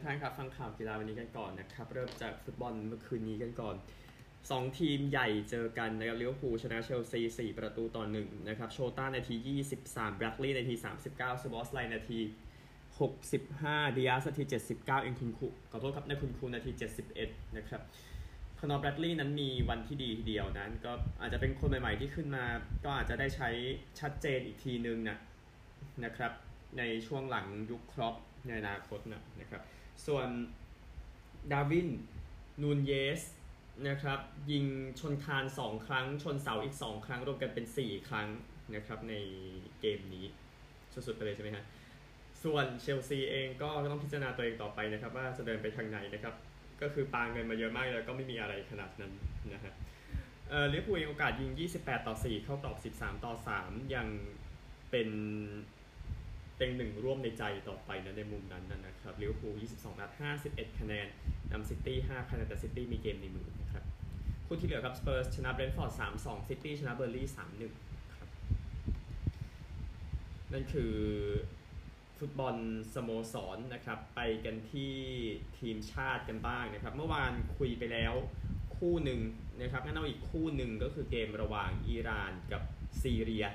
ทุกท่านครับฟังข่าวกีฬาวันนี้กันก่อนนะครับ เริ่มจากฟุตบอลเมื่อคืนนี้กันก่อน 2 ทีมใหญ่เจอกันนะครับลิเวอร์พูลชนะเชลซี 4 ประตูต่อ1นะครับโชต้านาที 23แบรดลีย์นาที 39โซบอสไลนาที 65ดิอาซนาที 79 เอ็นคุนคูขอโทษครับเอ็นคุนคูนาที 71 นะครับคอนอร์แบรดลีย์นั้นมีวันที่ดีทีเดียวนั้นก็อาจจะเป็นคนใหม่ๆที่ขึ้นมา ก็อาจจะได้ใช้ชัดเจนอีกทีนึงนะนะครับในช่วงหลังยุคครอปในอนาคตนะนะครับ ส่วนดาวินนูนเยสนะครับ ยิงชนคาน 2 ครั้ง ชนเสาอีก 2 ครั้ง รวมกันเป็น 4 ครั้งนะครับในเกมนี้ สุดๆไปเลยใช่ไหมฮะส่วนเชลซีเองก็ต้องพิจารณาตัวเองต่อไปนะครับ ว่าจะเดินไปทางไหนนะครับ ก็คือปาเงินมาเยอะมากแล้วก็ไม่มีอะไรขนาดนั้นนะฮะเอ่อลิเวอร์พูลเองโอกาสยิง 28 ต่อ 4 เข้ากรอบ 13 ต่อ 3 ยังเป็น เต็งหนึ่งร่วมในใจต่อไปนะในมุมนั้นนะครับลิเวอร์พูล 22 นัด 51 คะแนนนำซิตี้ 5 คะแนนแต่ซิตี้มีเกมในมือนะครับคู่ที่เหลือครับสเปอร์สชนะเบรนท์ฟอร์ด 3-2 ซิตี้ชนะเบิร์นลีย์ 3-1 ครับ นั่นคือฟุตบอลสโมสรนะครับ ไปกันที่ทีมชาติกันบ้างนะครับ เมื่อวานคุยไปแล้วคู่หนึ่งนะครับงั้นเอาอีกคู่หนึ่งก็คือเกมระหว่างอิหร่านกับซีเรีย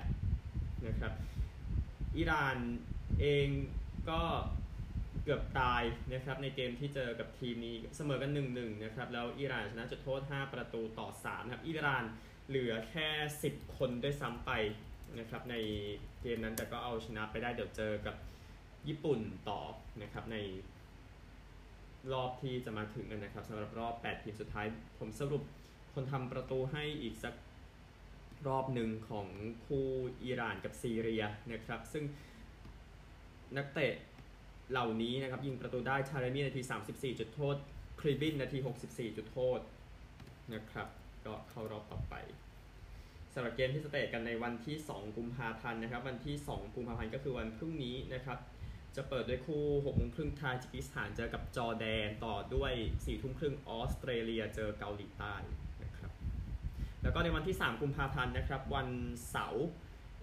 นะครับอิหร่าน เองก็เกือบตายนะครับในเกมที่เจอกับทีมนี้เสมอกัน 1-1นะครับแล้วอิหร่านชนะจุดโทษ 5 ประตูต่อ3ครับอิหร่านเหลือแค่ 10 คนด้วยซ้ำไปนะครับในเกมนั้นแต่ก็เอาชนะไปได้เดี๋ยวเจอกับญี่ปุ่นต่อนะครับในรอบที่จะมาถึงกันนะครับสำหรับรอบ 8 ทีมสุดท้าย ผมสรุปคนทำประตูให้อีกสักรอบหนึ่งของคู่อิหร่านกับซีเรียนะครับ ซึ่ง นักเตะเหล่านี้นะครับ ยิงประตูได้ชาเรมีนาที 34 จุดโทษ ครีบินนาที 64 จุดโทษนะครับ ก็เข้ารอบต่อไปสำหรับเกมที่จะเตะกันในวันที่ 2 กุมภาพันธ์นะครับ วันที่ 2 กุมภาพันธ์ก็คือวันพรุ่งนี้นะครับ จะเปิดด้วยคู่6โมงครึ่งทาจิกิสถานเจอกับจอร์แดนต่อด้วย4ทุ่มครึ่งออสเตรเลียเจอเกาหลีใต้นะครับ แล้วก็ในวันที่ 3 กุมภาพันธ์นะครับ วันเสาร์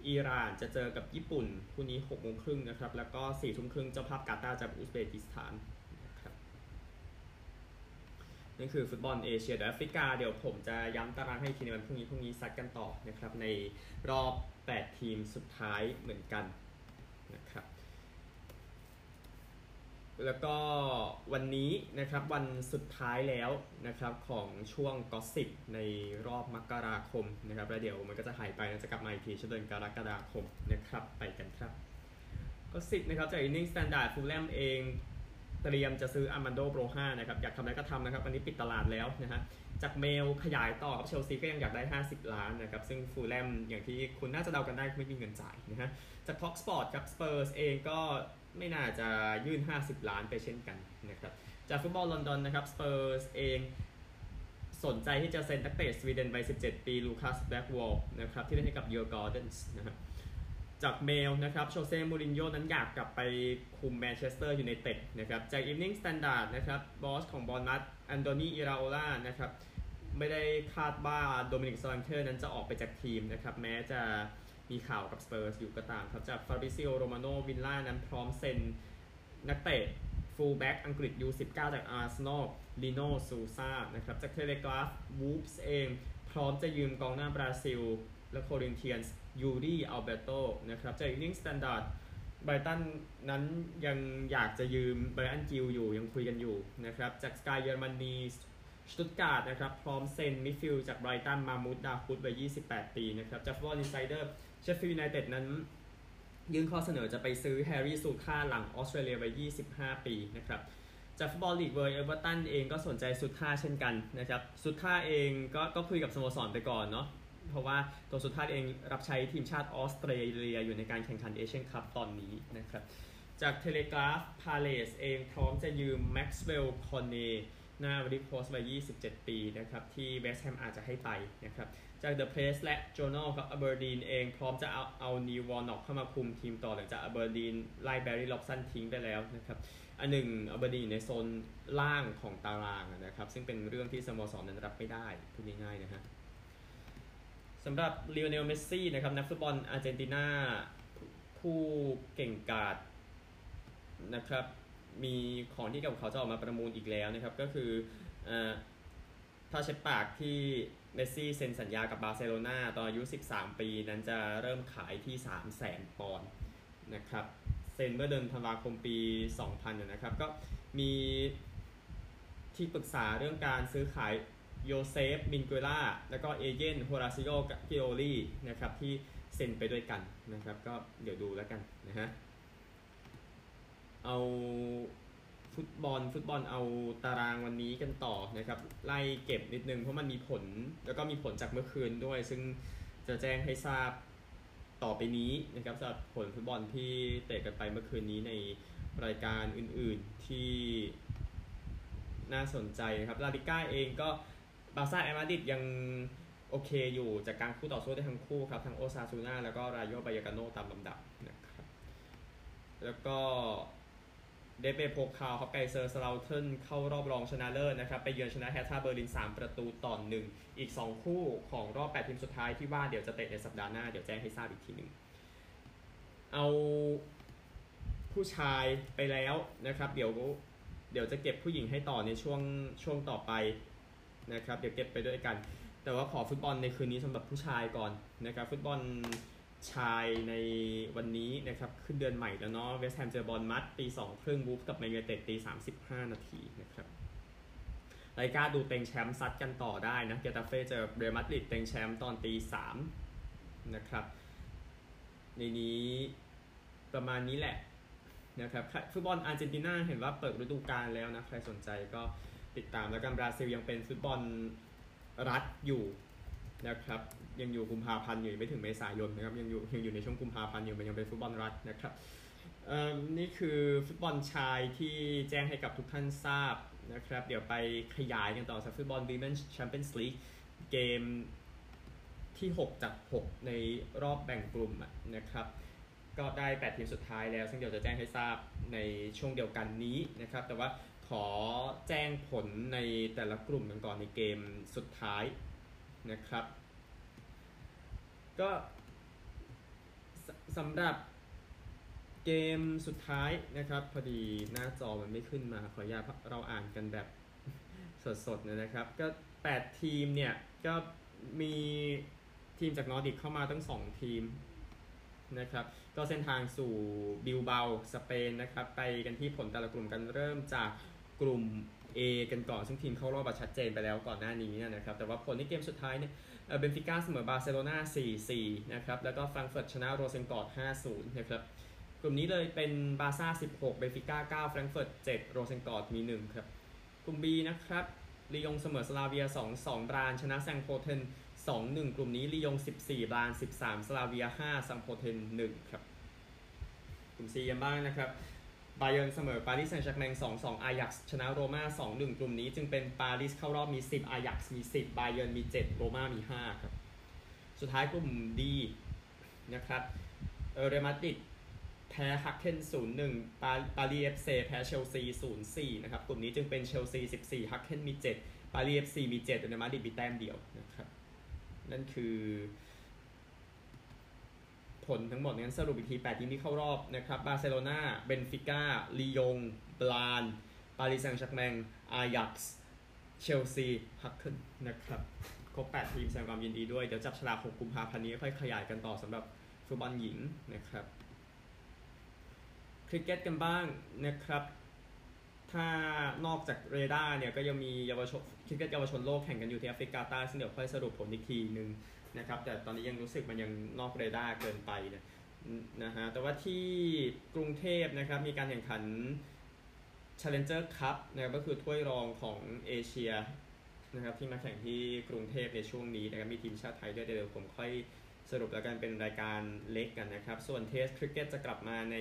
อิหร่านจะเจอกับญี่ปุ่นคู่นี้6โมงครึ่งนะครับ แล้วก็4ทุ่มครึ่งเจ้าภาพกาตาร์จากอุซเบกิสถานนะครับนั่นคือฟุตบอลเอเชียแอฟริกา เดี๋ยวผมจะย้ำตารางให้ทีในวันพรุ่งนี้พรุ่งนี้ซัดกันต่อนะครับ ในรอบ 8 ทีมสุดท้ายเหมือนกันนะครับ แล้วก็วันนี้นะครับวันสุดท้ายแล้วนะครับของช่วง gossip ในรอบมกราคมนะครับแล้วเดี๋ยวมันก็จะหายไปแล้วจะกลับมาอีกทีช่วงเดือนกรกฎาคมนะครับไปกันครับ gossip นะครับจากอีฟนิ่งสแตนดาร์ดฟูแล่มเองเตรียมจะซื้ออาร์มันโดโบรฮานะครับอยากทำอะไรก็ทำนะครับวันนี้ปิดตลาดแล้วนะฮะจากเมลขยายต่อครับเชลซีก็ยังอยากได้ 50 ล้านนะครับซึ่งฟูแล่มอย่างที่คุณน่าจะเดากันได้ไม่มีเงินจ่ายนะฮะจากท็อกสปอร์ตครับสเปอร์สเองก็ ไม่น่าจะยื่น 50 ล้านไปเช่นกันนะครับจากฟุตบอลลอนดอนนะครับสเปอร์สเองสนใจที่จะเซ็นนักเตะสวีเดนวัย 17 ปีลูคัสเบิร์กวัลล์นะครับที่เล่นให้กับเยอร์การ์เดนส์นะครับจากเมลนะครับโชเซ่มูรินโญ่นั้นอยากกลับไปคุมแมนเชสเตอร์ยูไนเต็ดนะครับจากอีฟนิ่งสแตนดาร์ดนะครับบอสของบอร์นมัธอันโดนีอิราโอล่านะครับไม่ได้คาดว่าโดมินิกซาลังเทอร์นั้นจะออกไปจากทีมนะครับแม้จะ มีข่าวกับสเปอร์สอยู่ก็ตามครับจากฟาบริซิโอโรมาโนวิลล่านั้นพร้อมเซ็นนักเตะฟูลแบ็กอังกฤษ U19 จากอาร์เซนอลลิโนซูซ่านะครับจากเทเลกราฟวูฟส์เองพร้อมจะยืมกองหน้าบราซิล และโครินเธียนส์ยูรีอัลเบโตนะครับจากอีฟนิ่งสแตนดาร์ดไบรตันนั้นยังอยากจะยืมไบรอันจิลอยู่ยังคุยกันอยู่นะครับจากสกายเยอรมนีส สตุตการ์ดนะครับ พร้อมเซ็นมิดฟิลด์จากไบรตันมามูดดาฮูดไป28 ปีนะครับ จากฟุตบอลอินไซเดอร์เชฟฟิลด์ยูไนเต็ดนั้น ยื่นข้อเสนอจะไปซื้อแฮร์รี่สุดท่าหลังออสเตรเลียไป25 ปีนะครับ จากฟุตบอลลีกเวิลด์เอเวอร์ตันเองก็สนใจสุดท่าเช่นกันนะครับ สุดท่าเองก็ก็คุยกับสโมสรไปก่อนเนาะเพราะว่าตัวสุดท่าเองรับใช้ทีมชาติออสเตรเลียอยู่ในการแข่งขันเอเชียนคัพตอนนี้นะครับ จากเทเลกราฟพาเลสเองพร้อมจะยืมแม็กซ์เวลล์คอร์เน หน้าไอวอรีโคสต์ไป27 ปีนะครับที่เวสต์แฮมอาจจะให้ไปนะครับจาก The Press และ Journal ครับ Aberdeen เองพร้อมจะเอาเอานีลวอร์น็อกเข้ามาคุมทีมต่อหลังจาก Aberdeen ไล่แบร์รี่ร็อบสันทิ้งไปแล้วนะครับอันหนึ่ง Aberdeen ในโซนล่างของตารางนะครับซึ่งเป็นเรื่องที่สโมสรนั้นรับไม่ได้พูดง่ายๆนะฮะสำหรับเล o เนลเมสซี่นะครับนักฟุตบอลอาร์เจนตินาผู้เก่งกาจนะครับ มีของที่กับเขาจะออกมาประมูลอีกแล้วนะครับก็คือผ้าเช็ดปากที่เมสซี่เซ็นสัญญากับบาร์เซโลนาตอนอายุ 13 ปี นั้นจะเริ่มขายที่ 3 0 0แสนปอนด์นะครับเซ็นเมื่อเดือนธันวาคมปี 2000นะครับก็มีที่ปรึกษาเรื่องการซื้อขายโยเซฟมินเกลล่าแล้วก็เอเจนต์โฮราซิโอกาจิโอลีนะครับที่เซ็นไปด้วยกันนะครับก็เดี๋ยวดูแล้วกันนะฮะ เอาฟุตบอลฟุตบอลเอาตารางวันนี้กันต่อนะครับไล่เก็บนิดนึงเพราะมันมีผลแล้วก็มีผลจากเมื่อคืนด้วย ซึ่งจะแจ้งให้ทราบต่อไปนี้นะครับสำหรับผลฟุตบอลที่เตะกันไปเมื่อคืนนี้ในรายการอื่นๆที่น่าสนใจนะครับลาลิก้าเองก็บาซ่าแอตมาดริดยังโอเคอยู่จัดการคู่ต่อสู้ได้ทั้งคู่ครับทั้งโอซาซูน่าแล้วก็ราโยบาเยกาโนตามลำดับนะครับแล้วก็ เดเอฟเบโพคาลของไกเซอร์สเลาเทิร์นเข้ารอบรองชนะเลิศนะครับ ไปเยือนชนะแฮร์ธ่าเบอร์ลิน 3 ประตูต่อหนึ่งอีก 2 คู่ของรอบ 8 ทีมสุดท้ายที่ว่าเดี๋ยวจะเตะในสัปดาห์หน้า เดี๋ยวแจ้งให้ทราบอีกทีหนึ่งเอาผู้ชายไปแล้วนะครับ เดี๋ยวเดี๋ยวจะเก็บผู้หญิงให้ต่อในช่วงช่วงต่อไปนะครับ เดี๋ยวเก็บไปด้วยกัน แต่ว่าขอฟุตบอลในคืนนี้สำหรับผู้ชายก่อนนะครับ ฟุตบอล ชายในวันนี้นะครับ ขึ้นเดือนใหม่แล้วเนาะเวสต์แฮมเจอบอร์นมัธตีสองครึ่งวูฟกับแมนยูเต็ดตีสามสิบห้านาทีนะครับรายการดูเต็งแชมป์ซัดกันต่อได้นะเกตาเฟ่เจอเรอัลมาดริดเต็งแชมป์ตอนตีสามนะครับ ในนี้ประมาณนี้แหละนะครับฟุตบอลอาร์เจนตินาเห็นว่าเปิดฤดูกาลแล้วนะ ใครสนใจก็ติดตามแล้วกันบราซิลยังเป็นฟุตบอลรัฐอยู่ นะครับยังอยู่กุมภาพันธ์อยู่ไม่ถึงเมษายนนะครับยังอยู่ยังอยู่ในช่วงกุมภาพันธ์อยู่มันยังเป็นฟุตบอลรัฐนะครับนี่คือฟุตบอลชายที่แจ้งให้กับทุกท่านทราบนะครับเดี๋ยวไปขยายกันต่อสักฟุตบอล Women's Champions League เกมที่ 6 จาก 6 ในรอบแบ่งกลุ่มนะครับก็ได้ 8 ทีมสุดท้ายแล้ว ซึ่งเดี๋ยวจะแจ้งให้ทราบในช่วงเดียวกันนี้นะครับ แต่ว่าขอแจ้งผลในแต่ละกลุ่มกันก่อนในเกมสุดท้าย นะครับ ก็สำหรับเกมสุดท้ายนะครับ พอดีหน้าจอมันไม่ขึ้นมา ขออนุญาตเราอ่านกันแบบสดๆนะครับ ก็ 8 ทีมเนี่ย ก็มีทีมจากนอร์ดิกเข้ามาตั้ง 2 ทีมนะครับก็เส้นทางสู่บิลเบาสเปนนะครับ ไปกันที่ผลแต่ละกลุ่มกันเริ่มจากกลุ่ม A กันก่อน ซึ่งทีมเข้ารอบชัดเจนไปแล้วก่อนหน้านี้นะครับ แต่ว่าผลในเกมสุดท้ายเนี่ยเบนฟิก้าเสมอบาร์เซโลนา4-4 นะครับ แล้วก็ฟรังเฟิร์ตชนะโรเซนกอร์ด5-0 นะครับ กลุ่มนี้เลยเป็นบาซ่า 16 เบนฟิก้า 9 ฟรังเฟิร์ต 7 โรเซนกอร์ดมี 1 ครับ กลุ่ม B นะครับลียงเสมอสลาเวีย 2-2 บรานชนะซังโพเทน 2-1 กลุ่มนี้ลียง 14 บราน 13 สลาเวีย5ซังโพเทน 1 ครับ กลุ่ม C กันบ้างนะครับ บาเยิร์นเสมอปารีสแซงต์แชร์แมง2-2อายักซ์ชนะโรม่า2-1กลุ่มนี้จึงเป็นปารีสเข้ารอบมี10อายักซ์มี10บาเยิร์นมี7โรม่ามี5ครับสุดท้ายกลุ่มดีนะครับเอเรอัลมาดริดแพ้ฮักเคน0-1ปาปารีเอฟเซแพ้เชลซี0-4นะครับกลุ่มนี้จึงเป็นเชลซี14ฮักเคนมี7ปารีเอฟซีมี7เรอัลมาดริดมีแต้มเดียวนะครับนั่นคือ ผลทั้งหมดนั้นสรุปอีกที 8 ทีมที่เข้ารอบนะครับบาร์เซโลนาเบนฟิก้าลียงบรานปารีสแซงต์แชร์แมงอายักซ์เชลซีฮักเคนนะครับครบ 8 ทีมแสดงความยินดีด้วย เดี๋ยวจับฉลาก 6 กุมภาพันธ์นี้ค่อยขยายกันต่อสำหรับฟุตบอลหญิงนะครับคริกเก็ตกันบ้างนะครับ ถ้านอกจากเรดาร์เนี่ยก็ยังมีเยาวชนคริกเก็ตเยาวชนโลกแข่งกันอยู่ที่แอฟริกาใต้ซึ่งเดี๋ยวค่อยสรุปผลอีกทีหนึ่ง นะครับ แต่ตอนนี้ยังรู้สึกมันยังนอกเรดาร์เกินไปนะนะฮะแต่ว่าที่กรุงเทพนะครับมีการแข่งขัน Challenger Cup นะครับก็คือถ้วยรองของเอเชียนะครับที่มาแข่งที่กรุงเทพในช่วงนี้นะครับมีทีมชาติไทยด้วยเดี๋ยวผมค่อยสรุปแล้วกันเป็นรายการเล็กกันนะครับ ส่วนเทสคริกเก็ตจะกลับมาใน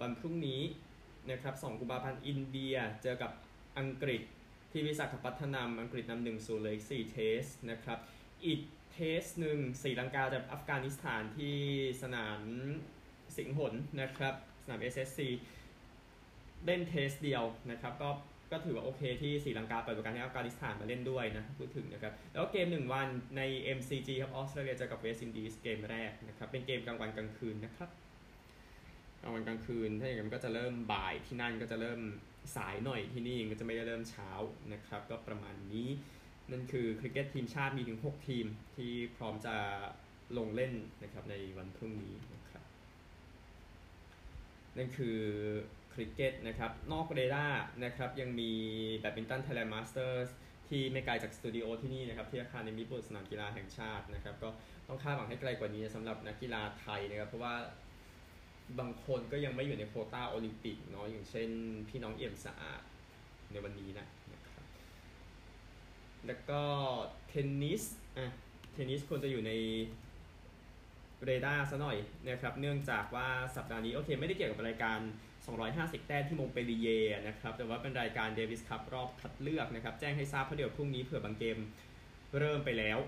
วันพรุ่งนี้นะครับ2กุมภาพันธ์อินเดียเจอกับอังกฤษที่วิสาขพัฒนามอังกฤษนำหนึ่งสู่เลยสี่เทสนะครับ อีก เทสหนึ่งสีลังกาจากอัฟกานิสถานที่สนามสิงห์หนนะครับ สนาม SSC เล่นเทสต์เดียวนะครับ ก็ก็ถือว่าโอเคที่ศรีลังกาเปิดโอกาสให้อัฟกานิสถานมาเล่นด้วยนะพูดถึงนะครับ แล้วเกมหนึ่งวันใน MCG ครับออสเตรเลียเจอกับเวสต์อินดีสเกมแรกนะครับ เป็นเกมกลางวันกลางคืนนะครับเอากลางวันกลางคืนถ้าอย่างนั้นก็จะเริ่มบ่ายที่นั่นก็จะเริ่มสายหน่อยที่นี่ก็จะไม่ได้เริ่มเช้านะครับ ก็ประมาณนี้ นั่นคือคริกเก็ตทีมชาติมีถึง 6 ทีมที่พร้อมจะลงเล่นนะครับในวันพรุ่งนี้นะครับนั่นคือคริกเก็ตนะครับนอกเรดาร์นะครับยังมีแบดมินตันไทยแลนด์มาสเตอร์สที่ไม่ไกลจากสตูดิโอที่นี่นะครับที่อาคารนิมิบุตรสนามกีฬาแห่งชาตินะครับก็ต้องคาดหวังให้ไกลกว่านี้สำหรับนักกีฬาไทยนะครับเพราะว่าบางคนก็ยังไม่อยู่ในโควตาโอลิมปิกเนาะอย่างเช่นพี่น้องเอี่ยมสะอาดในวันนี้นะ แล้วก็เทนนิสอะเทนนิสควรจะอยู่ในเรดาร์ซะหน่อยนะครับ เนื่องจากว่าสัปดาห์นี้โอเคไม่ได้เกี่ยวกับรายการ 250 แต้มที่มงเปรีเยนะครับ แต่ว่าเป็นรายการเดวิสคัพรอบคัดเลือกนะครับ แจ้งให้ทราบเพราะเดี๋ยวพรุ่งนี้เผื่อบางเกมเริ่มไปแล้ว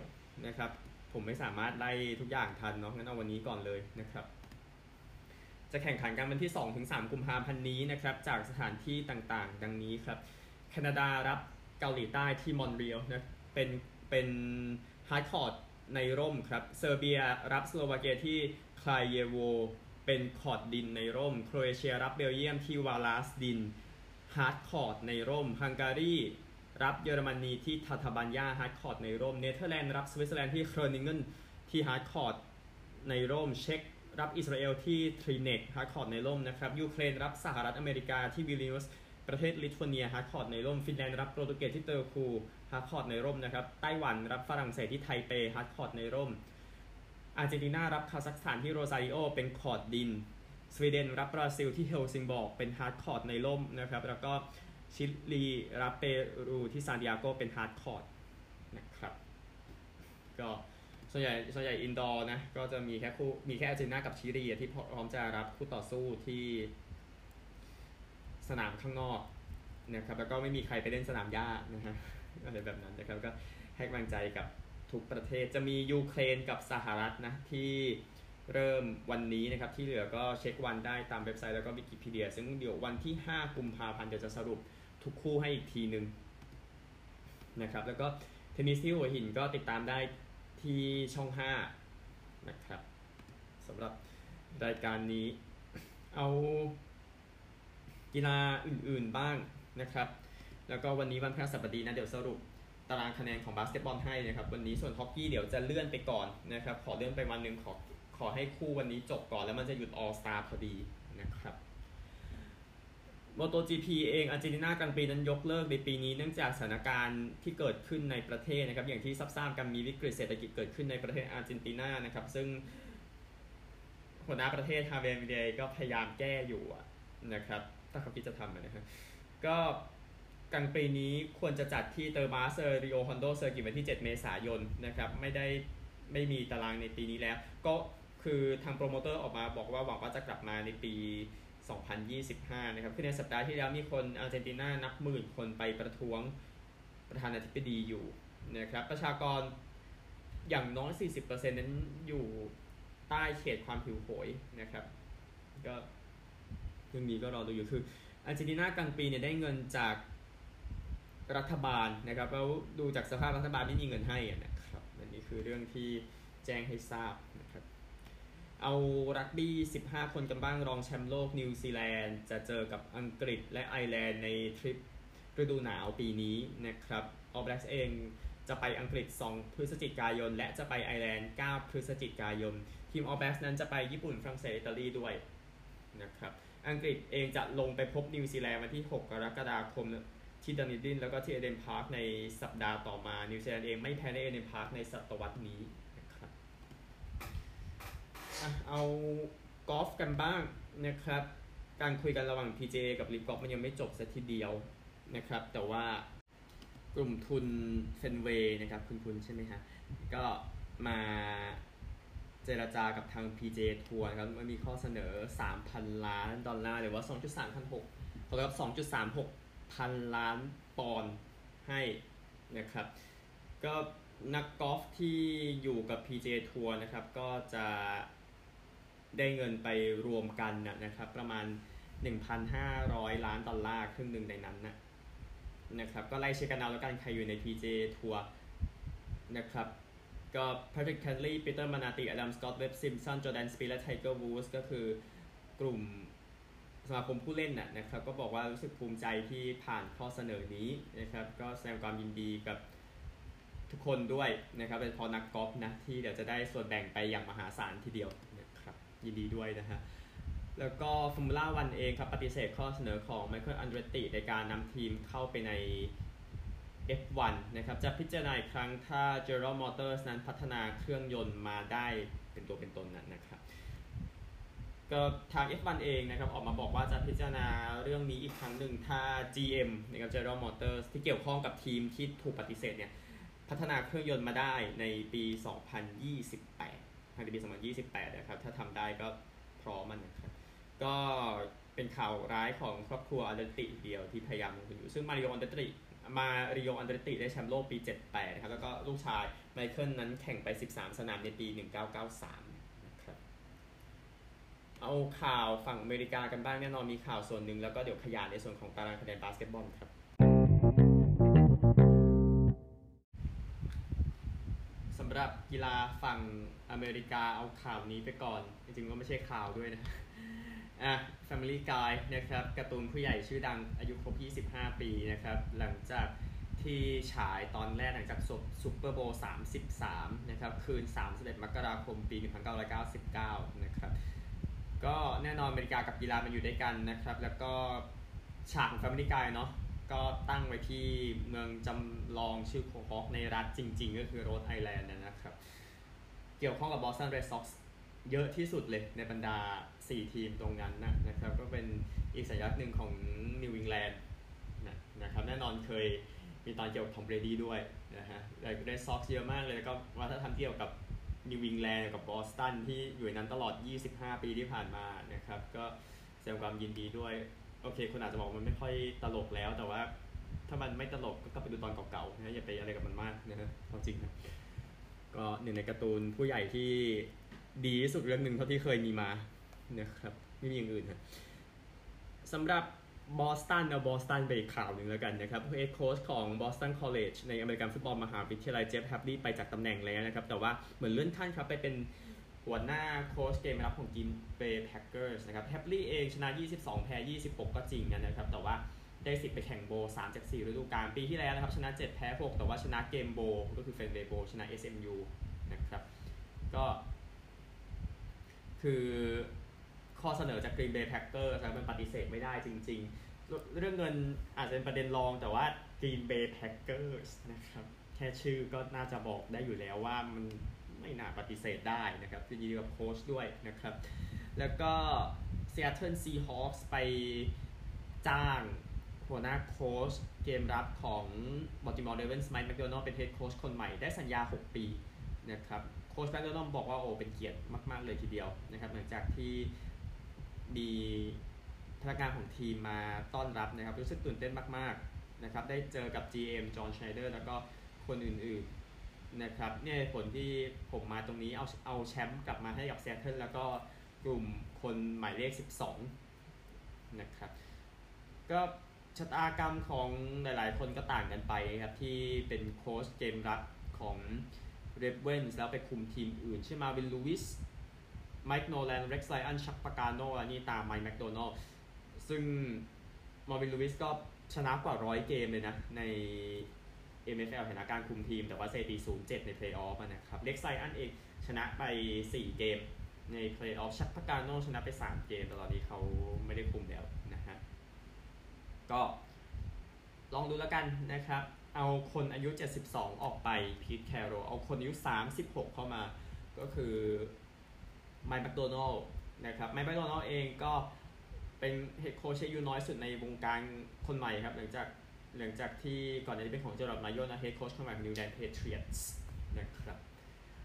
นะครับ ผมไม่สามารถไล่ทุกอย่างทันเนาะงั้นเอาวันนี้ก่อนเลยนะครับ จะแข่งขันกันวันที่ 2-3 กุมภาพันธ์นี้นะครับ จากสถานที่ต่างๆ ดังนี้ครับ แคนาดารับ เกาหลีใต้ที่มอนทรีออลนะเป็นเป็นฮาร์ดคอร์ตในร่มครับเซอร์เบียรับสโลวาเกียที่คราลเยโวเป็นคอร์ตดินในร่มโครเอเชียรับเบลเยียมที่วาราซดินฮาร์ดคอร์ตในร่มฮังการีรับเยอรมนีที่ทาทาบันยาฮาร์ดคอร์ตในร่มเนเธอร์แลนด์รับสวิตเซอร์แลนด์ที่โกรนิงเกนที่ฮาร์ดคอร์ตในร่มเช็กรับอิสราเอลที่ทรีเนตซ์ฮาร์ดคอร์ตในร่มนะครับยูเครนรับสหรัฐอเมริกาที่วิลนิวส ประเทศลิทัวเนียฮาร์ดคอร์ตในร่มฟินแลนด์รับโปรตุเกสที่เตอร์คูฮาร์ดคอร์ตในร่มนะครับไต้หวันรับฝรั่งเศสที่ไทเปฮาร์ดคอร์ตในร่ม อาร์เจนตินารับคาซัคสถานที่โรซาริโอเป็นคอร์ตดิน สวีเดนรับบราซิลที่เฮลซิงบอร์กเป็นฮาร์ดคอร์ตในร่มนะครับแล้วก็ชิลีรับเปรูที่ซานติอาโกเป็นฮาร์ดคอร์ตนะครับก็ส่วนใหญ่ส่วนใหญ่ indoor นะก็จะมีแค่คู่มีแค่อาร์เจนตินากับชิลีที่พร้อมจะรับคู่ต่อสู้ที่ สนามข้างนอกนะครับแล้วก็ไม่มีใครไปเล่นสนามหญ้านะฮะอะไรแบบนั้นนะครับก็ให้กำลังใจกับทุกประเทศจะมียูเครนกับสหรัฐนะที่เริ่มวันนี้นะครับที่เหลือก็เช็ควันได้ตามเว็บไซต์แล้วก็วิกิพีเดีย ซึ่งเดี๋ยววันที่ 5 กุมภาพันธ์เดี๋ยวจะสรุปทุกคู่ให้อีกทีหนึ่งนะครับแล้วก็เทนนิสที่หัวหินก็ติดตามได้ที่ช่อง 5 นะครับสำหรับรายการนี้เอา กีฬาอื่นๆบ้างนะครับ แล้วก็วันนี้วันพฤหัสบดีนะเดี๋ยวสรุปตารางคะแนนของบาสเกตบอลให้นะครับวันนี้ส่วนฮอกกี้เดี๋ยวจะเลื่อนไปก่อนนะครับขอเลื่อนไปวันหนึ่งขอขอให้คู่วันนี้จบก่อนแล้วมันจะหยุด All-Star พอดีนะครับ m o t o GP เองอาร์เจนตินากรังด์ปรีซ์นั้นยกเลิกในปีนี้เนื่องจากสถานการณ์ที่เกิดขึ้นในประเทศนะครับ อย่างที่ทราบกันมีวิกฤตเศรษฐกิจเกิดขึ้นในประเทศอาร์เจนตินานะครับ ซึ่งหัวหน้าประเทศฮาเวมิเดยก็พยายามแก้อยู่นะครับ ถ้าเขาคิดจะทำนะครับก็กรังด์ปรีซ์นี้ควรจะจัดที่เตอร์มาสเดริโอฮอนโดเซอร์กิตวันที่ 7 เมษายนนะครับไม่ได้ไม่มีตารางในปีนี้แล้ว ก็คือทางโปรโมเตอร์ออกมาบอกว่าหวังว่าจะกลับมาในปี 2025 นะครับคือในสัปดาห์ที่แล้วมีคนอาร์เจนตินานับหมื่นคนไปประท้วงประธานาธิบดีอยู่นะครับประชากรอย่างน้อย 40%นั้นอยู่ใต้เขตความหิวโหยนะครับก็ เรื่องนี้ก็รอดูอยู่คืออาร์เจนตินากรังด์ปรีซ์เนี่ยได้เงินจากรัฐบาลนะครับแล้วดูจากสภาพรัฐบาลไม่มีเงินให้นะครับอันนี้คือเรื่องที่แจ้งให้ทราบนะครับเอารักบี้ 15 คนกันบ้างรองแชมป์โลกนิวซีแลนด์ จะเจอกับอังกฤษและไอร์แลนด์ในทริปฤดูหนาวปีนี้นะครับออ l แบล็กเองจะไปอังกฤษ 2 พฤศจิกายน และจะไปไอร์แลนด์ 9 พฤศจิกายน ทีมออ l แบล็กนั้นจะไปญี่ปุ่นฝรั่งเศสอิตาลีด้วยนะครับ อังกฤษเองจะลงไปพบนิวซีแลนด์วันที่ 6 กรกฎาคมที่ดันนิดินแล้วก็ที่เอเดนพาร์คในสัปดาห์ต่อมา นิวซีแลนด์เองไม่แพ้ในเอเดนพาร์คในศตวรรษนี้นะครับเอากอล์ฟกันบ้างนะครับ การคุยกันระหว่าง PJ กับลิฟกอล์ฟมันยังไม่จบสัทีเดียวนะครับ แต่ว่ากลุ่มทุนเฟนเวย์นะครับคุณคุณใช่ไหมฮะก็มา เจรจากับทาง PJ ทัวร์ครับมันมีข้อเสนอ 3,000 ล้านดอลลาร์หรือว่า 2.3พัน6เขาเรียก2.36 พันล้านปอนด์ให้นะครับ ก็นักกอล์ฟที่อยู่กับ PJ ทัวร์นะครับ ก็จะได้เงินไปรวมกันนะครับ ประมาณ 1,500 ล้านดอลลาร์ครึ่งหนึ่งในนั้นนะนะครับ ก็ไล่เช็คกันเอาแล้วกันใครอยู่ใน PJ ทัวร์นะครับ ก็ Patrick Cantley Peter Manati Adam Scott Webb Simpson Jordan Spieth และ Tiger Woods ก็คือกลุ่มสมาคมผู้เล่นน่ะนะครับก็บอกว่ารู้สึกภูมิใจที่ผ่านข้อเสนอนี้นะครับก็แสดงความยินดีกับทุกคนด้วยนะครับเป็นพอนักกอล์ฟนะที่เดี๋ยวจะได้ส่วนแบ่งไปอย่างมหาศาลทีเดียวนะครับยินดีด้วยนะฮะแล้วก็ฟอร์มูล่าวันเองครับปฏิเสธข้อเสนอของไมเคิลอันเดรติในการนำทีมเข้าไปใน F1 นะครับจะพิจารณาอีกครั้งถ้า General Motors นั้นพัฒนาเครื่องยนต์มาได้เป็นตัวเป็นตนนั้นนะครับก็ทาง F1 เองนะครับออกมาบอกว่าจะพิจารณาเรื่องนี้อีกครั้งหนึ่งถ้า GM นะครับ General Motors ที่เกี่ยวข้องกับทีมที่ถูกปฏิเสธเนี่ยพัฒนาเครื่องยนต์มาได้ในปี 2028ภายในปี 2028 นะครับถ้าทำได้ก็พร้อมมันนะครับก็เป็นข่าวร้ายของครอบครัวอันเดรติเดียวที่พยายามลงทุนอยู่ซึ่งมาริโออันเดรติ มาริโออันเดรติได้แชมป์โลกปี 78 นะครับ แล้วก็ลูกชายไมเคิลนั้นแข่งไป 13 สนามในปี 1993 นะครับ เอาข่าวฝั่งอเมริกากันบ้างแน่นอนมีข่าวส่วนหนึ่งแล้วก็เดี๋ยวขยายในส่วนของตารางคะแนนบาสเกตบอลครับสำหรับกีฬาฝั่งอเมริกาเอาข่าวนี้ไปก่อน จริงๆก็ไม่ใช่ข่าวด้วยนะ อะ Family Guy นะครับการ์ตูนผู้ใหญ่ชื่อดังอายุครบ 25 ปีนะครับหลังจากที่ฉายตอนแรกหลังจากซูเปอร์โบว์33 นะครับ คืน 31 มกราคม ปี 1999 นะครับ ก็แน่นอนอเมริกากับกีฬามันอยู่ด้วยกันนะครับ แล้วก็ฉากของ Family Guy เนาะก็ตั้งไว้ที่เมืองจำลองชื่อโคฮอกในรัฐจริง ๆ ก็คือโรดไอแลนด์นะครับ เกี่ยวข้องกับบอสตันเรดซ็อกซ์เยอะที่สุดเลยในบรรดา 4 ทีมตรงนั้นนะนะครับก็เป็นอีกสัญลักษณ์หนึ่งของนิวอิงแลนด์นะครับแน่นอนเคยมีตอนเกี่ยวกับทอมเบรดี้ด้วยนะฮะแต่เรดซ็อกซ์เยอะมากเลยแล้วก็วัฒนธรรมเกี่ยวกับนิวอิงแลนด์กับบอสตันที่อยู่ในนั้นตลอด 25 ปีที่ผ่านมานะครับก็แสดงความยินดีด้วย โอเคคนอาจจะบอกมันไม่ค่อยตลกแล้วแต่ว่าถ้ามันไม่ตลกก็กลับไปดูตอนเก่าๆนะอย่าไปอะไรกับมันมากนะฮะความจริงนะก็หนึ่งในการ์ตูนผู้ใหญ่ที่ดีที่สุดเรื่องหนึ่งเท่าที่เคยมีมา นะครับ ไม่มีอย่างอื่นนะสำหรับบอสตันเอาบอสตันไปอีกข่าวหนึ่งแล้วกันนะครับเฮดโค้ชของบอสตันคอลเลจในอเมริกันฟุตบอลมหาวิทยาลัยเจฟฟ์ แฮฟลีย์ไปจากตำแหน่งแล้วนะครับ แต่ว่าเหมือนเลื่อนขั้นครับไปเป็นหัวหน้าโค้ชเกมรับของทีมเบย์แพ็กเกอร์สนะครับแฮฟลีย์เองชนะ 22 แพ้ 26 ก็จริงนะครับ แต่ว่าได้สิทธิ์ไปแข่ง Bowl 3จาก4ฤดูกาลปีที่แล้วนะครับ ชนะ 7 แพ้ 6 แต่ว่าชนะเกม Bowl ก็คือ Fenway Bowl ชนะ SMU นะครับ ก็ คือ ข้อเสนอจาก Green Bay Packers นะมันปฏิเสธไม่ได้จริง ๆ เรื่องเงินอาจจะเป็นประเด็นรองแต่ว่า Green Bay Packers นะครับแค่ชื่อก็น่าจะบอกได้อยู่แล้วว่ามันไม่น่าปฏิเสธได้นะครับยินดีกับโค้ชด้วยนะครับ แล้วก็ Seattle Seahawks ไปจ้างหัวหน้าโค้ชเกมรับของ Baltimore Ravens Mike McDonald เป็นเฮดโค้ชคนใหม่ได้สัญญา 6 ปีนะครับ โค้ชแมคโดนัลบอกว่าโอ้เป็นเกียรติมาก ๆ เลยทีเดียวนะครับหลังจากที่ มีพนักงานของทีมมาต้อนรับนะครับ รู้สึกตื่นเต้นมากๆนะครับ ได้เจอกับ GM จอห์นชไนเดอร์แล้วก็คนอื่นๆนะครับเหตุผลที่ผมมาตรงนี้เอาเอาแชมป์กลับมาให้กับซีแอตเทิลแล้วก็กลุ่มคนหมายเลข 12 นะครับ ก็ชะตากรรมของหลายๆ คนก็ต่างกันไปครับ ที่เป็นโค้ชเกมรับของเรเวนส์แล้วไปคุมทีมอื่น เช่นมาร์วินลูวิส ไมค์โนแลนเร็กซ์ไรอันชักปากาโนอันนี้ตามไมค์แมคโดนัลซึ่งมาร์วินลูวิสก็ชนะกว่าร้อยเกมเลยนะ ใน NFL เห็นอาการคุมทีม แต่ว่าสถิติ0-7ในเพลย์ออฟนะครับเร็กซ์ไรอันเองชนะไป 4 เกมในเพลย์ออฟชักปากาโนชนะไป 3 เกมแต่ตอนนี้เขาไม่ได้คุมแล้วนะฮะ ก็ลองดูแล้วกันนะครับ เอาคนอายุ 72 ออกไปพีทแครอลเอาคนอายุ 36 เข้ามาก็คือ ไมค์แมคโดนัลนะครับไมค์แมคโดนัลเองก็เป็นเฮดโค้ชอายุน้อยสุดในวงการคนใหม่ครับ หลังจากหลังจากที่ก่อนหน้านี้เป็นของเจอรอดมาโยนะเฮดโค้ชคนใหม่ของนิวอิงแลนด์แพทริออตส์นะครับ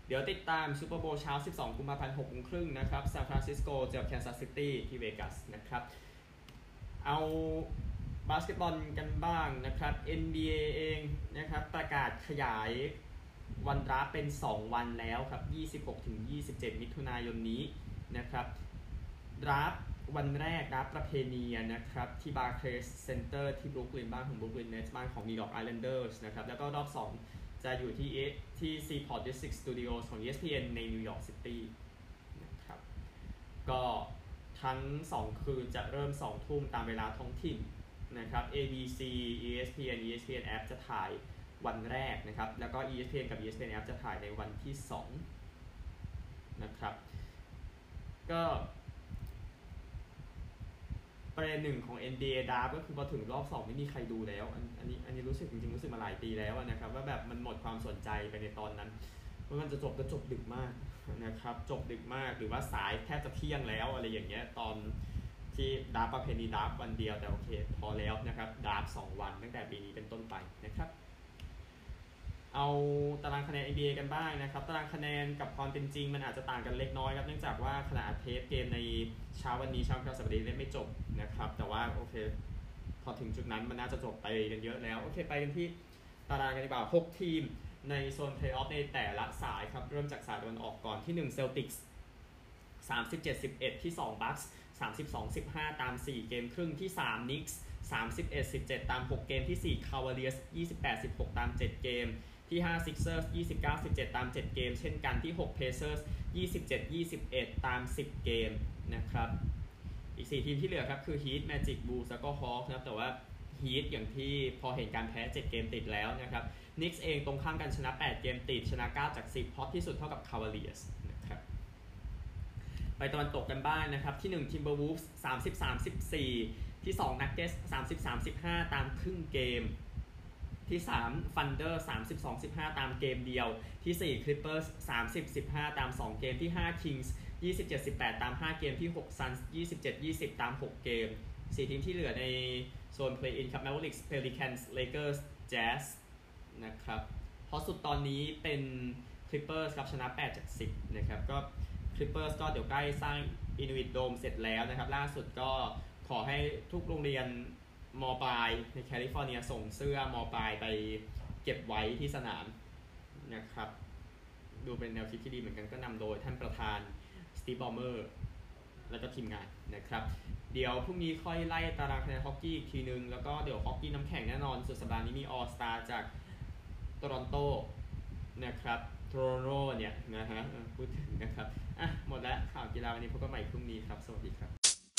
เดี๋ยวติดตามซูเปอร์โบวล์เช้า 12 กุมภาพันธ์6โมงครึ่งนะครับซานฟรานซิสโกเจอกับแคนซัสซิตี้ที่เวกัสนะครับ เอาบาสเกตบอลกันบ้างนะครับ NBA เองนะครับประกาศขยาย วันดราฟต์เป็น 2 วันแล้วครับ 26-27 มิถุนายนนี้นะครับดราฟต์วันแรกดราฟต์ประเพณีนะครับ ที่บาร์เคลย์สเซ็นเตอร์ที่บรุกลินบ้านของบรุกลินเน็ตส์บ้านของนิวยอร์กไอแลนเดอร์สนะครับ แล้วก็รอบ 2 จะอยู่ที่ที่ Seaport District Studios ของ ESPN ในนิวยอร์กซิตี้นะครับ ก็ททั้ง 2 คืนจะเริ่ม 2 ทุ่มตามเวลาท้องถิ่นนะครับ ABC ESPN ESPN App จะถ่าย วันแรกนะครับ แล้วก็ ESPN กับ ESPN App จะถ่ายในวันที่2นะครับก็ประเด็นหนึ่งของ NBA Draft ก็คือพอถึงรอบ 2 ไม่มีใครดูแล้ว อันนี้อันนี้รู้สึกจริงๆ รู้สึกมาหลายปีแล้วนะครับ ว่าแบบมันหมดความสนใจไปในตอนนั้นเพราะมันจะจบก็จบดึกมากนะครับ จบดึกมากหรือว่าสายแทบจะเที่ยงแล้วอะไรอย่างเงี้ยตอนที่ดราฟต์ประเพณีดราฟต์วันเดียวแต่โอเค พอแล้วนะครับดราฟต์สองวันตั้งแต่ปีนี้เป็นต้นไปนะครับ เอาตารางคะแนน NBA กันบ้างนะครับ ตารางคะแนนกับความเป็นจริงมันอาจจะต่างกันเล็กน้อยครับ เนื่องจากว่าขณะอัดเทปเกมในเช้าวันนี้เช้าวันสัปดาห์เล่นไม่จบนะครับ แต่ว่าโอเค พอถึงจุดนั้นมันน่าจะจบไปกันเยอะแล้ว โอเค ไปกันที่ตารางกันดีกว่า 6 ทีมในโซนเพลย์ออฟในแต่ละสายครับ เริ่มจากสายตะวันออกก่อนที่1 Celtics 37-11 ที่ 2 Bucks 32-15 ตาม 4 เกมครึ่งที่ 3 Knicks 31-17 ตาม 6 เกมที่ 4 Cavaliers 28-16 ตาม 7 เกม ที่5 Sixers 29-17 ตาม 7 เกม เช่นกันที่ 6 Pacers 27-21 ตาม 10 เกมนะครับ อีก 4 ทีมที่เหลือครับ คือ Heat Magic Bulls แล้วก็ Hawks นะครับ แต่ว่า Heat อย่างที่พอเห็นการแพ้ 7 เกมติดแล้วนะครับนิกส์เองตรงข้ามกันชนะ 8 เกมติด ชนะ 9 จาก 10พอตที่สุดเท่ากับคาวาเลียสนะครับไปตะวันตกกันบ้างนะครับ ที่ 1 Timberwolves 30 34ที่ 2 Nuggets 30 35 ตามครึ่งเกม ที่3 Thunder 32 15ตามเกมเดียว ที่4 Clippers 30 15 ตาม 2 เกมที่ 5 Kings 27 18 ตาม 5 เกมที่ 6 Suns 27 20 ตาม 6 เกม 4 ทีมที่เหลือในโซน Play-in ครับ Mavericks Pelicans Lakers Jazz นะครับเพราะสุดตอนนี้เป็น Clippers ครับชนะ 8 จาก 10 นะครับ ก็ Clippers ก็เดี๋ยวใกล้สร้าง Intuit Dome เสร็จแล้วนะครับ ล่าสุดก็ขอให้ทุกโรงเรียน มปลายในแคลิฟอร์เนียส่งเสื้อมปลายไปเก็บไว้ที่สนามนะครับ ดูเป็นแนวคิดที่ดีเหมือนกันก็นำโดยท่านประธานสตีฟบอมเมอร์แล้วก็ทีมงานนะครับ เดี๋ยวพรุ่งนี้ค่อยไล่ตารางคะแนนฮอกกี้อีกทีนึง แล้วก็เดี๋ยวฮอกกี้น้ำแข็งแน่นอนสุดสัปดาห์นี้มีออสตาจากโตรอนโตนะครับโทรโรเนี่ยนะฮะพูดถึงนะครับ อะ หมดแล้วข่าวกีฬาวันนี้พบกันใหม่พรุ่งนี้ครับ สวัสดีครับ